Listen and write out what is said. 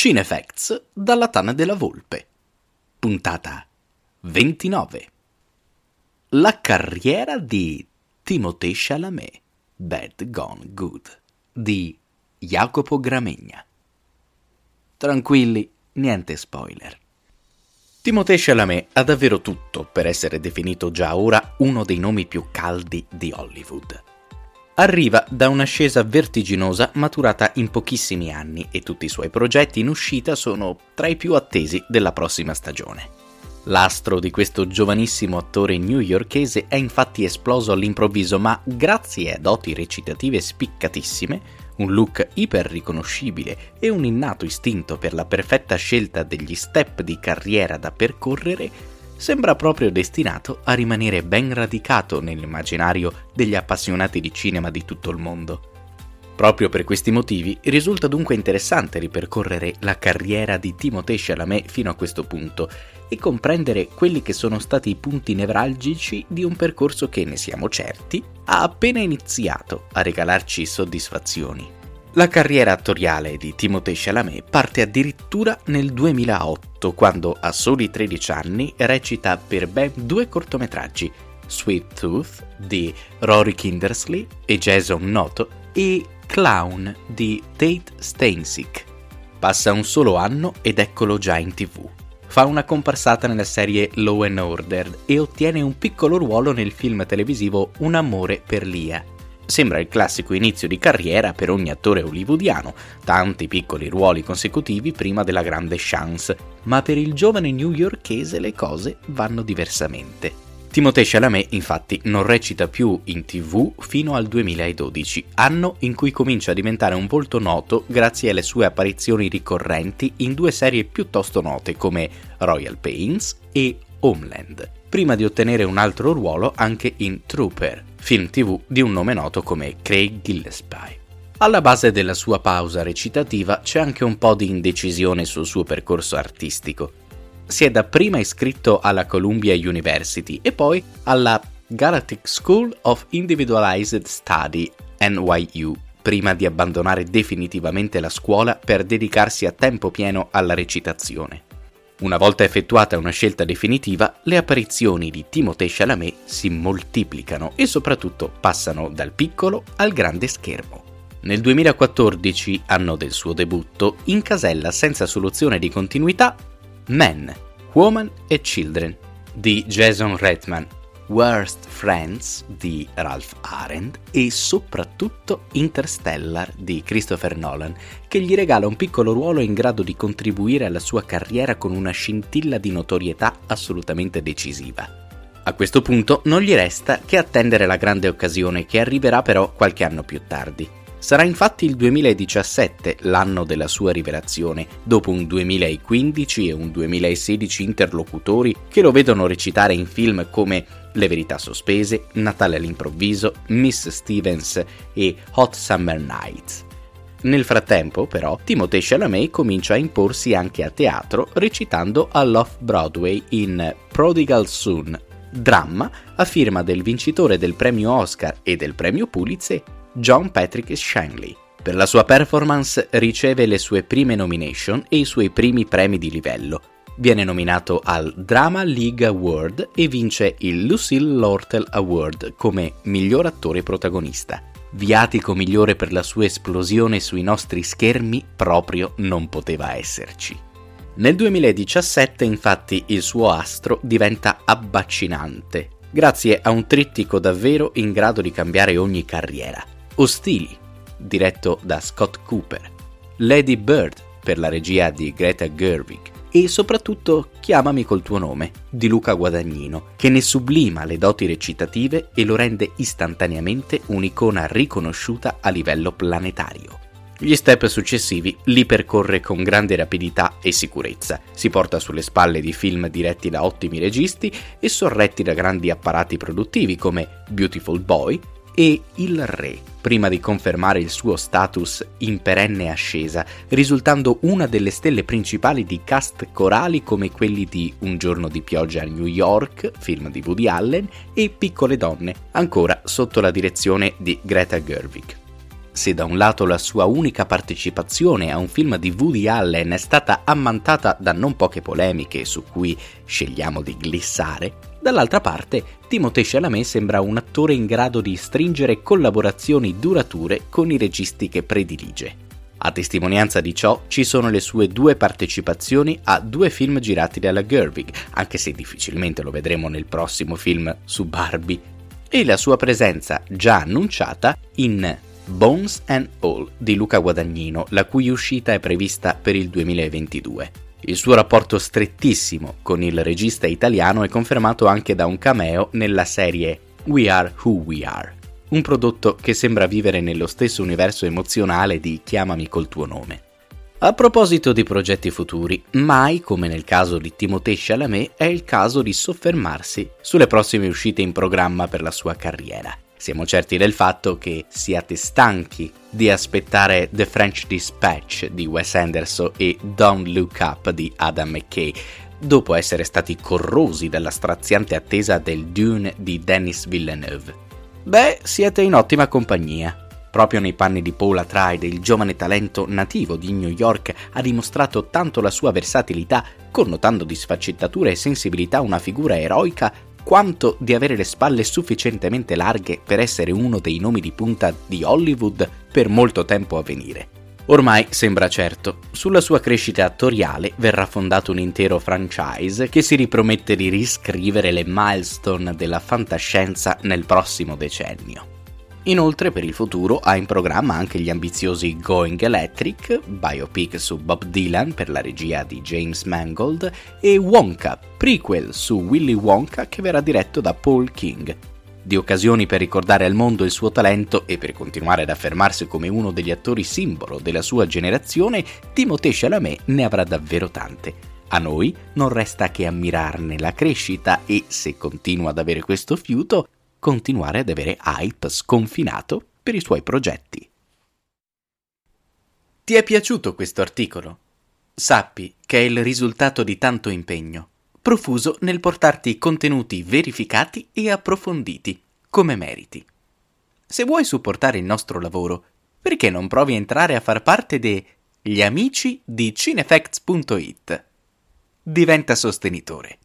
Cinefacts dalla Tana della Volpe. Puntata 29. La carriera di Timothée Chalamet, Bad Gone Good, di Jacopo Gramegna. Tranquilli, niente spoiler. Timothée Chalamet ha davvero tutto per essere definito già ora uno dei nomi più caldi di Hollywood. Arriva da un'ascesa vertiginosa maturata in pochissimi anni e tutti i suoi progetti in uscita sono tra i più attesi della prossima stagione. L'astro di questo giovanissimo attore newyorkese è infatti esploso all'improvviso, ma grazie a doti recitative spiccatissime, un look iper riconoscibile e un innato istinto per la perfetta scelta degli step di carriera da percorrere, sembra proprio destinato a rimanere ben radicato nell'immaginario degli appassionati di cinema di tutto il mondo. Proprio per questi motivi risulta dunque interessante ripercorrere la carriera di Timothée Chalamet fino a questo punto e comprendere quelli che sono stati i punti nevralgici di un percorso che, ne siamo certi, ha appena iniziato a regalarci soddisfazioni. La carriera attoriale di Timothée Chalamet parte addirittura nel 2008, quando a soli 13 anni recita per ben due cortometraggi, Sweet Tooth di Rory Kindersley e Jason Noto e Clown di Tate Steinsick. Passa un solo anno ed eccolo già in tv. Fa una comparsata nella serie Law and Order e ottiene un piccolo ruolo nel film televisivo Un amore per Lia, Sembra il classico inizio di carriera per ogni attore hollywoodiano, tanti piccoli ruoli consecutivi prima della grande chance, ma per il giovane newyorkese le cose vanno diversamente. Timothée Chalamet infatti non recita più in tv fino al 2012, anno in cui comincia a diventare un volto noto grazie alle sue apparizioni ricorrenti in due serie piuttosto note come Royal Pains e Homeland, prima di ottenere un altro ruolo anche in Trooper, film tv di un nome noto come Craig Gillespie. Alla base della sua pausa recitativa c'è anche un po' di indecisione sul suo percorso artistico. Si è dapprima iscritto alla Columbia University e poi alla Galactic School of Individualized Study, NYU, prima di abbandonare definitivamente la scuola per dedicarsi a tempo pieno alla recitazione. Una volta effettuata una scelta definitiva, le apparizioni di Timothée Chalamet si moltiplicano e soprattutto passano dal piccolo al grande schermo. Nel 2014, anno del suo debutto, incasella senza soluzione di continuità Men, Woman e Children di Jason Reitman Worst Friends di Ralph Arendt e soprattutto Interstellar di Christopher Nolan, che gli regala un piccolo ruolo in grado di contribuire alla sua carriera con una scintilla di notorietà assolutamente decisiva. A questo punto non gli resta che attendere la grande occasione che arriverà però qualche anno più tardi. Sarà infatti il 2017 l'anno della sua rivelazione, dopo un 2015 e un 2016 interlocutori che lo vedono recitare in film come Le verità sospese, Natale all'improvviso, Miss Stevens e Hot Summer Nights. Nel frattempo, però, Timothée Chalamet comincia a imporsi anche a teatro recitando all'Off-Broadway in Prodigal Son, dramma a firma del vincitore del premio Oscar e del premio Pulitzer John Patrick Shanley. Per la sua performance riceve le sue prime nomination e i suoi primi premi di livello. Viene nominato al Drama League Award e vince il Lucille Lortel Award come miglior attore protagonista. Viatico migliore per la sua esplosione sui nostri schermi proprio non poteva esserci. Nel 2017 infatti il suo astro diventa abbaccinante, grazie a un trittico davvero in grado di cambiare ogni carriera. Ostili, diretto da Scott Cooper, Lady Bird per la regia di Greta Gerwig e soprattutto Chiamami col tuo nome di Luca Guadagnino, che ne sublima le doti recitative e lo rende istantaneamente un'icona riconosciuta a livello planetario. Gli step successivi li percorre con grande rapidità e sicurezza, si porta sulle spalle di film diretti da ottimi registi e sorretti da grandi apparati produttivi come Beautiful Boy e Il Re, prima di confermare il suo status in perenne ascesa, risultando una delle stelle principali di cast corali come quelli di Un giorno di pioggia a New York, film di Woody Allen, e Piccole donne, ancora sotto la direzione di Greta Gerwig. Se da un lato la sua unica partecipazione a un film di Woody Allen è stata ammantata da non poche polemiche su cui scegliamo di glissare, dall'altra parte Timothée Chalamet sembra un attore in grado di stringere collaborazioni durature con i registi che predilige. A testimonianza di ciò ci sono le sue due partecipazioni a due film girati dalla Gerwig, anche se difficilmente lo vedremo nel prossimo film su Barbie, e la sua presenza già annunciata in Bones and All di Luca Guadagnino, la cui uscita è prevista per il 2022. Il suo rapporto strettissimo con il regista italiano è confermato anche da un cameo nella serie We Are Who We Are un prodotto che sembra vivere nello stesso universo emozionale di Chiamami col tuo nome. A proposito di progetti futuri, mai come nel caso di Timothée Chalamet è il caso di soffermarsi sulle prossime uscite in programma per la sua carriera. Siamo certi del fatto che siate stanchi di aspettare The French Dispatch di Wes Anderson e Don't Look Up di Adam McKay, dopo essere stati corrosi dalla straziante attesa del Dune di Denis Villeneuve. Beh, siete in ottima compagnia. Proprio nei panni di Paul Atreides, il giovane talento nativo di New York ha dimostrato tanto la sua versatilità, connotando di sfaccettatura e sensibilità una figura eroica, quanto di avere le spalle sufficientemente larghe per essere uno dei nomi di punta di Hollywood per molto tempo a venire. Ormai sembra certo, sulla sua crescita attoriale verrà fondato un intero franchise che si ripromette di riscrivere le milestone della fantascienza nel prossimo decennio. Inoltre per il futuro ha in programma anche gli ambiziosi Going Electric, biopic su Bob Dylan per la regia di James Mangold, e Wonka, prequel su Willy Wonka che verrà diretto da Paul King, di occasioni per ricordare al mondo il suo talento e per continuare ad affermarsi come uno degli attori simbolo della sua generazione, Timothée Chalamet ne avrà davvero tante. A noi non resta che ammirarne la crescita e, se continua ad avere questo fiuto, continuare ad avere hype sconfinato per i suoi progetti. Ti è piaciuto questo articolo? Sappi che è il risultato di tanto impegno profuso nel portarti contenuti verificati e approfonditi, come meriti. Se vuoi supportare il nostro lavoro, perché non provi a entrare a far parte degli amici di cinefacts.it? Diventa sostenitore.